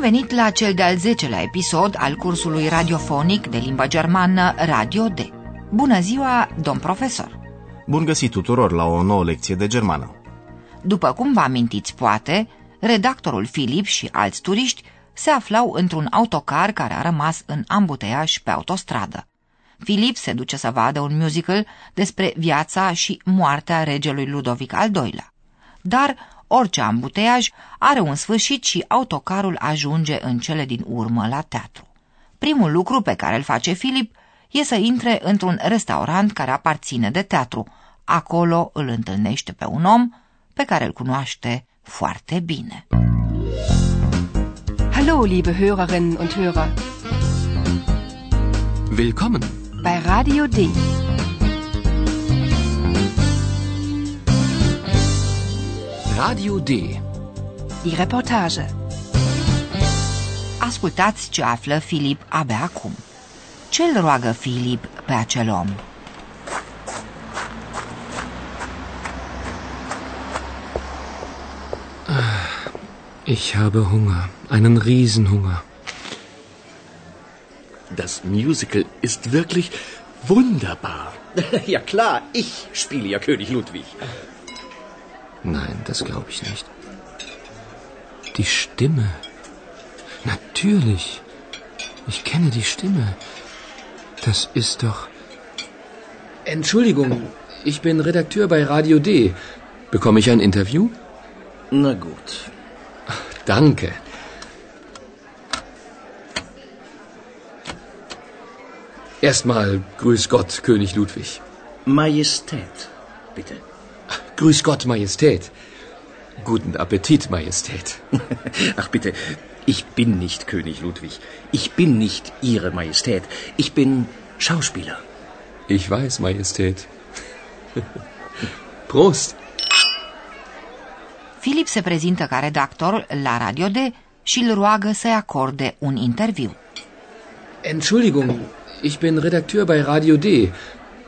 Venit la cel de-al 10-lea episod al cursului radiofonic de limba germană Radio D. Bună ziua, domn profesor! Bun găsit tuturor la o nouă lecție de germană. După cum vă amintiți poate, redactorul Filip și alți turiști se aflau într-un autocar care a rămas în ambuteiaj pe autostradă. Filip se duce să vadă un musical despre viața și moartea regelui Ludovic al II-lea. Dar orice ambuteiaj are un sfârșit și autocarul ajunge în cele din urmă la teatru. Primul lucru pe care îl face Filip e să intre într-un restaurant care aparține de teatru. Acolo îl întâlnește pe un om pe care îl cunoaște foarte bine. Hallo, liebe Hörerinnen und Hörer. Willkommen. Bei Radio D. Radio D. Die Reportage. Ascultați ce află Filip abia acum. Ce-l roagă Filip pe acel om? Ich habe Hunger. Einen Riesenhunger. Das Musical ist wirklich wunderbar. Ja klar, ich spiele ja König Ludwig. Nein, das glaube ich nicht. Die Stimme. Natürlich. Ich kenne die Stimme. Das ist doch. Entschuldigung, ich bin Redakteur bei Radio D. Bekomme ich ein Interview? Na gut. Danke. Erstmal Grüß Gott, König Ludwig. Majestät, bitte. Grüß Gott, Majestät. Guten Appetit, Majestät. Ach bitte, ich bin nicht König Ludwig. Ich bin nicht Ihre Majestät. Ich bin Schauspieler. Ich weiß, Majestät. Prost. Filip se prezintă ca redactor la Radio D și îl roagă să-i acorde un interviu. Entschuldigung, ich bin Redakteur bei Radio D.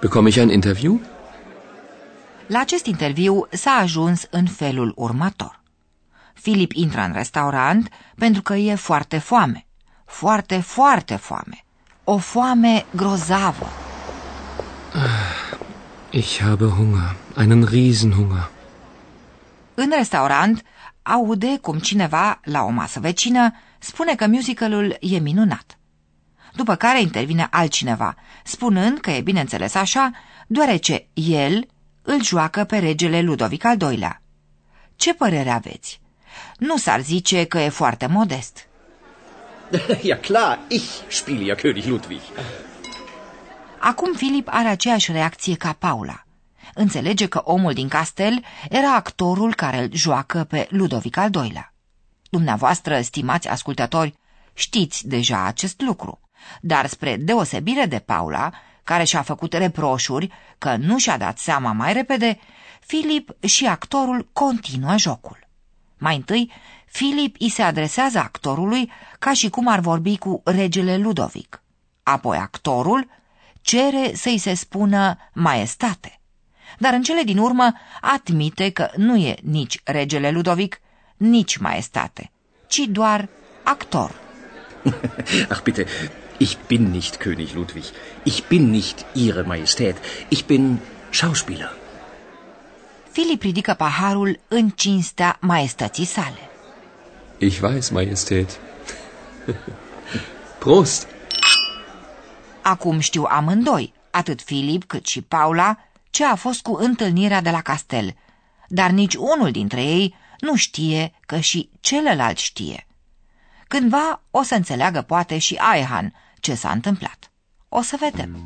Bekomme ich ein Interview? La acest interviu s-a ajuns în felul următor. Filip intră în restaurant pentru că e foarte foame. Foarte, foarte foame. O foame grozavă. Ich habe Hunger. Einen Riesenhunger. În restaurant aude cum cineva, la o masă vecină, spune că musicalul e minunat. După care intervine altcineva, spunând că e bineînțeles așa, deoarece el îl joacă pe regele Ludovic al II-lea. Ce părere aveți? Nu s-ar zice că e foarte modest. Ja klar, ich spiele ja König Ludwig. Acum Filip are aceeași reacție ca Paula. Înțelege că omul din castel era actorul care îl joacă pe Ludovic al II-lea. Dumneavoastră, stimați ascultători, știți deja acest lucru, dar spre deosebire de Paula, care și-a făcut reproșuri că nu și-a dat seama mai repede, Filip și actorul continuă jocul. Mai întâi, Filip îi se adresează actorului ca și cum ar vorbi cu regele Ludovic. Apoi actorul cere să-i se spună maestate. Dar în cele din urmă admite că nu e nici regele Ludovic, nici maestate, ci doar actor. Ach bitte, ich bin nicht König Ludwig. Ich bin nicht Ihre Majestät. Ich bin Schauspieler. Filip ridică paharul în cinstea maestății sale. Ich weiß, Majestät. Prost. Acum știu amândoi, atât Filip cât și Paula, ce a fost cu întâlnirea de la castel, dar nici unul dintre ei nu știe că și celălalt știe. Cândva o să înțeleagă poate și Aihan ce s-a întâmplat. O să vedem.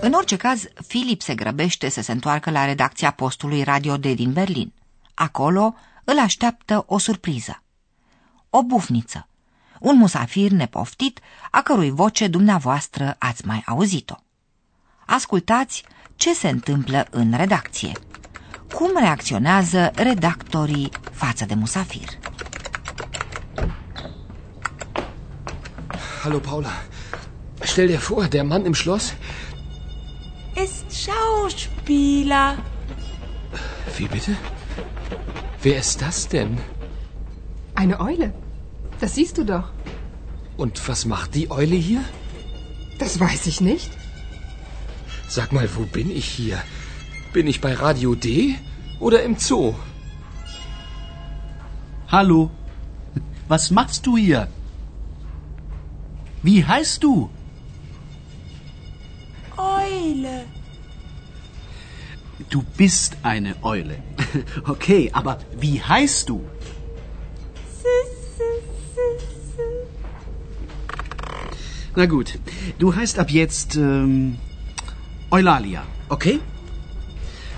În orice caz, Filip se grăbește să se întoarcă la redacția postului Radio D din Berlin. Acolo îl așteaptă o surpriză. O bufniță. Un musafir nepoftit, a cărui voce dumneavoastră ați mai auzit-o. Ascultați ce se întâmplă în redacție. Cum reacționează redactorii față de musafir? Hallo Paula. Stell dir vor, der Mann im Schloss. Ist Schauspieler. Wie bitte? Wer ist das denn? Eine Eule. Das siehst du doch. Und was macht die Eule hier? Das weiß ich nicht. Sag mal, wo bin ich hier? Bin ich bei Radio D oder im Zoo? Hallo. Was machst du hier? Wie heißt du? Eule. Du bist eine Eule. Okay, aber wie heißt du? Na gut, du heißt ab jetzt ähm, Eulalia, okay?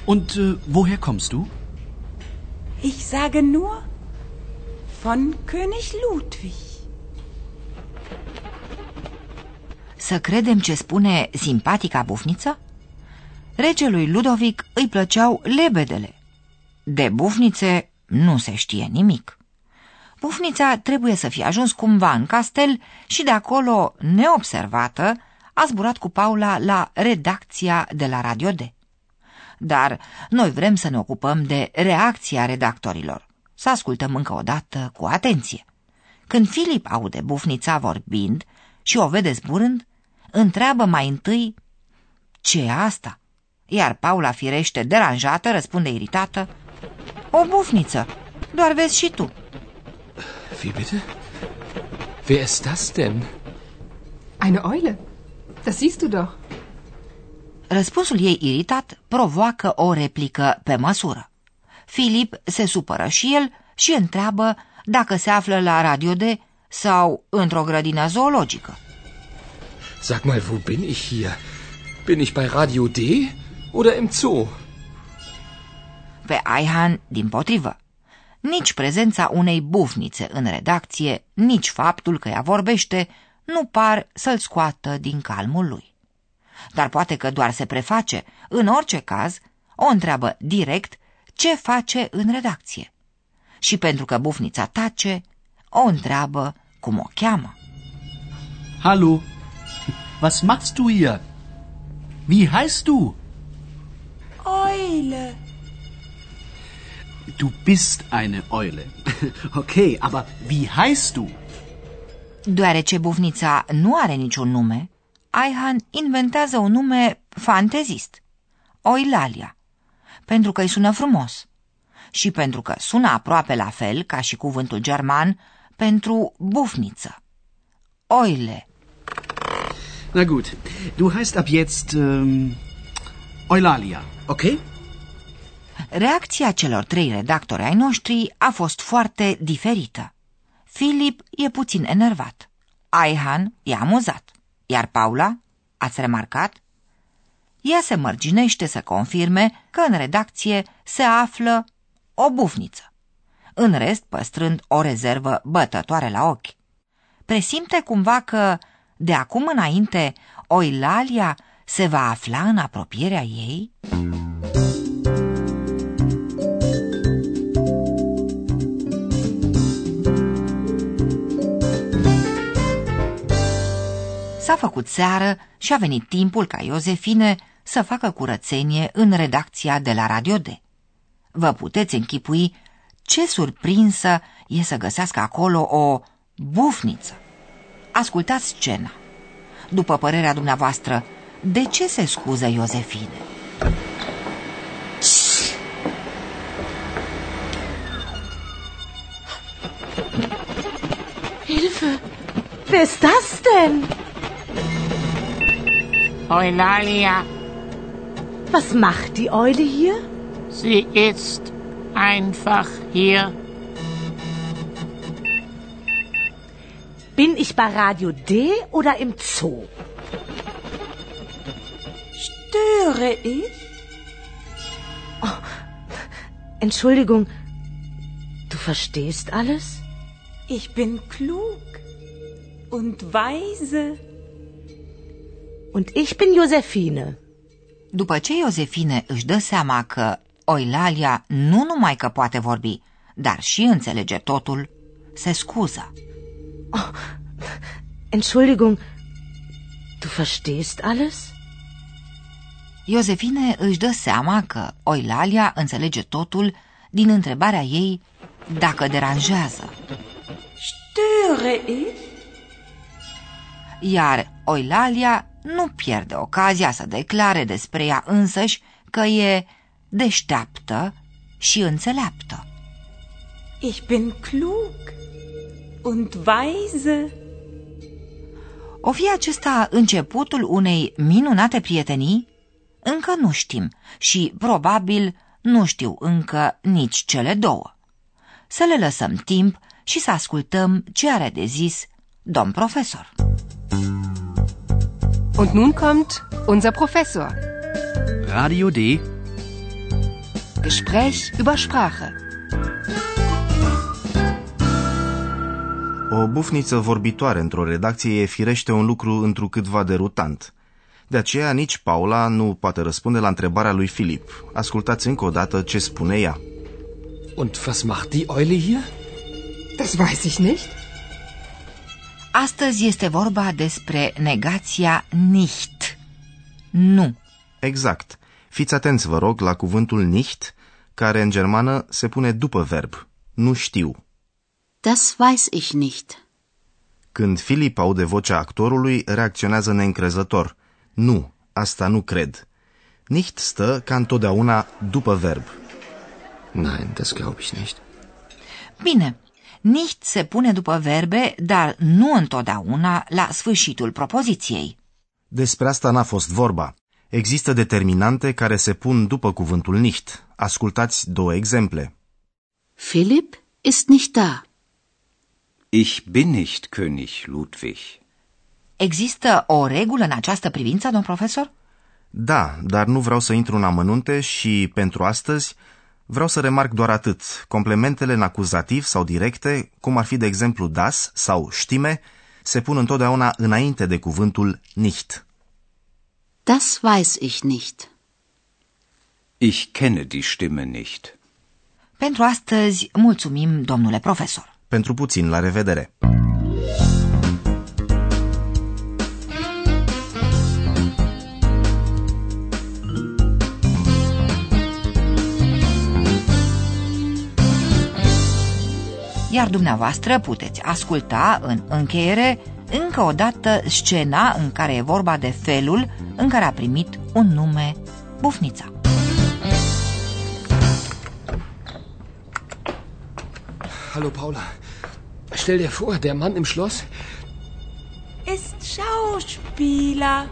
Und äh, woher kommst du? Ich sage nur von König Ludwig. Să credem ce spune simpatica bufniță? Regelui Ludovic îi plăceau lebedele. De bufnițe nu se știe nimic. Bufnița trebuie să fie ajuns cumva în castel și de acolo, neobservată, a zburat cu Paula la redacția de la Radio D. Dar noi vrem să ne ocupăm de reacția redactorilor. Să ascultăm încă o dată cu atenție. Când Filip aude bufnița vorbind și o vede zburând, întreabă mai întâi ce e asta? Iar Paula, firește deranjată, răspunde iritată O bufniță, doar vezi și tu Wie bitte? Wer ist das denn? Eine Eule. Das siehst du doch. Răspunsul ei iritat provoacă o replică pe măsură. Filip se supără și el și întreabă dacă se află la Radio D sau într-o grădină zoologică. Sag mal, wo bin ich hier? Bin ich bei Radio D oder im Zoo? Pe Aihan, din potrivă. Nici prezența unei bufnițe în redacție, nici faptul că ea vorbește, nu par să-l scoată din calmul lui. Dar poate că doar se preface, în orice caz, o întreabă direct ce face în redacție. Și pentru că bufnița tace, o întreabă cum o cheamă. Hallo. Was machst du hier? Wie heißt du? Eule. Du bist eine Eule. Okay, aber wie heißt du? Deoarece bufnița nu are niciun nume, Aihan inventează un nume fantezist, Oilalia, pentru că îi sună frumos și pentru că sună aproape la fel ca și cuvântul german pentru bufniță. Oile. Na gut, du heißt ab jetzt ähm, Eulalia, okay? Reacția celor trei redactori ai noștri a fost foarte diferită. Filip e puțin enervat. Aihan e amuzat. Iar Paula, ați remarcat? Ea se mărginește să confirme că în redacție se află o bufniță. În rest, păstrând o rezervă bătătoare la ochi. Presimte cumva că, de acum înainte, Oilalia se va afla în apropierea ei? S-a făcut seară și a venit timpul ca Iosefine să facă curățenie în redacția de la Radio D. Vă puteți închipui ce surprinsă e să găsească acolo o bufniță. Ascultați scena. După părerea dumneavoastră, de ce se scuză Iosefine? Hilfe! Wer ist das denn? Eulalia, Was macht die Eule hier? sie ist einfach hier. Bin ich bei Radio D oder im Zoo? Störe ich? Oh, Entschuldigung, du verstehst alles? Ich bin klug und weise. Und ich bin Josephine. După ce Iosefine își dă seama că Oilalia nu numai că poate vorbi, dar și înțelege totul, se scuză. Oh, Entschuldigung, du verstehst alles? Iosefine își dă seama că Oilalia înțelege totul din întrebarea ei dacă deranjează. Störe ich? Iar Oilalia nu pierde ocazia să declare despre ea însăși că e deșteaptă și înțeleaptă. Ich bin klug und weise. O fi acesta începutul unei minunate prietenii? Încă nu știm și probabil nu știu încă nici cele două. Să le lăsăm timp și să ascultăm ce are de zis domn profesor. Und nun kommt unser Professor. Radio D. Gespräch über Sprache. O bufniță vorbitoare într-o redacție e firește un lucru întrucâtva derutant. De aceea nici Paula nu poate răspunde la întrebarea lui Filip. Ascultați încă o dată ce spune ea. Und was macht die Eule hier? Das weiß ich nicht. Astăzi este vorba despre negația nicht. Nu. Exact. Fiți atenți, vă rog, la cuvântul nicht, care în germană se pune după verb. Nu știu. Das weiß ich nicht. Când Filip aude vocea actorului, reacționează neîncrezător. Nu, asta nu cred. Nicht stă ca întotdeauna după verb. Nein, das glaube ich nicht. Bine, nicht se pune după verbe, dar nu întotdeauna la sfârșitul propoziției. Despre asta n-a fost vorba. Există determinante care se pun după cuvântul nicht. Ascultați două exemple. Philipp ist nicht da. Ich bin nicht König Ludwig. Există o regulă în această privință, domn profesor? Da, dar nu vreau să intru în amănunte și, pentru astăzi, vreau să remarc doar atât. Complementele în acuzativ sau directe, cum ar fi de exemplu das sau stime, se pun întotdeauna înainte de cuvântul nicht. Das weiß ich nicht. Ich kenne die Stimme nicht. Pentru astăzi, mulțumim, domnule profesor. Pentru puțin, la revedere! Iar dumneavoastră puteți asculta în încheiere încă o dată scena în care e vorba de felul în care a primit un nume bufnița. Hallo Paula. Stell dir vor, der Mann im Schloss. Ist Schauspieler.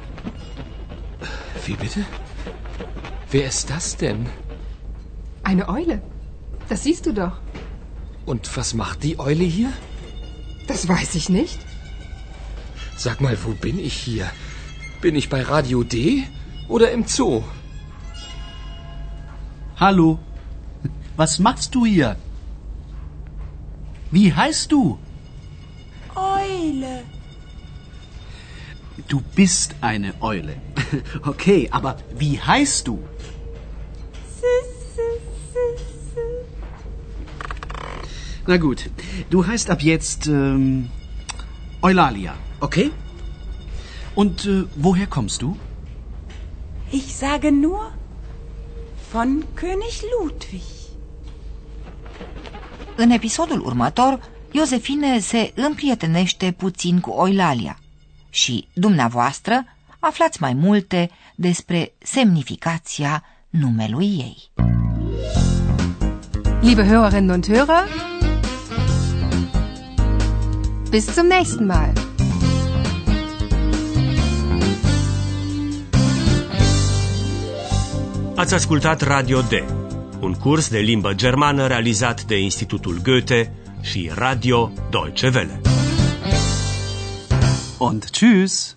Wie bitte? Wer ist das denn? Eine Eule. Das siehst du doch. Und was macht die Eule hier? Das weiß ich nicht. Sag mal, wo bin ich hier? Bin ich bei Radio D oder im Zoo? Hallo. Was machst du hier? Wie heißt du? Eule. Du bist eine Eule. Okay, aber wie heißt du? Na gut, du heißt ab jetzt ähm, Eulalia, okay? Und äh, woher kommst du? Ich sage nur von König Ludwig. În episodul următor, Iosefine se împrietenește puțin cu Oilalia și dumneavoastră aflați mai multe despre semnificația numelui ei. Liebe Hörerinnen und Hörer, bis zum nächsten Mal. Ați ascultat Radio D, un curs de limbă germană realizat de Institutul Goethe și Radio Deutsche Welle. Und tschüss.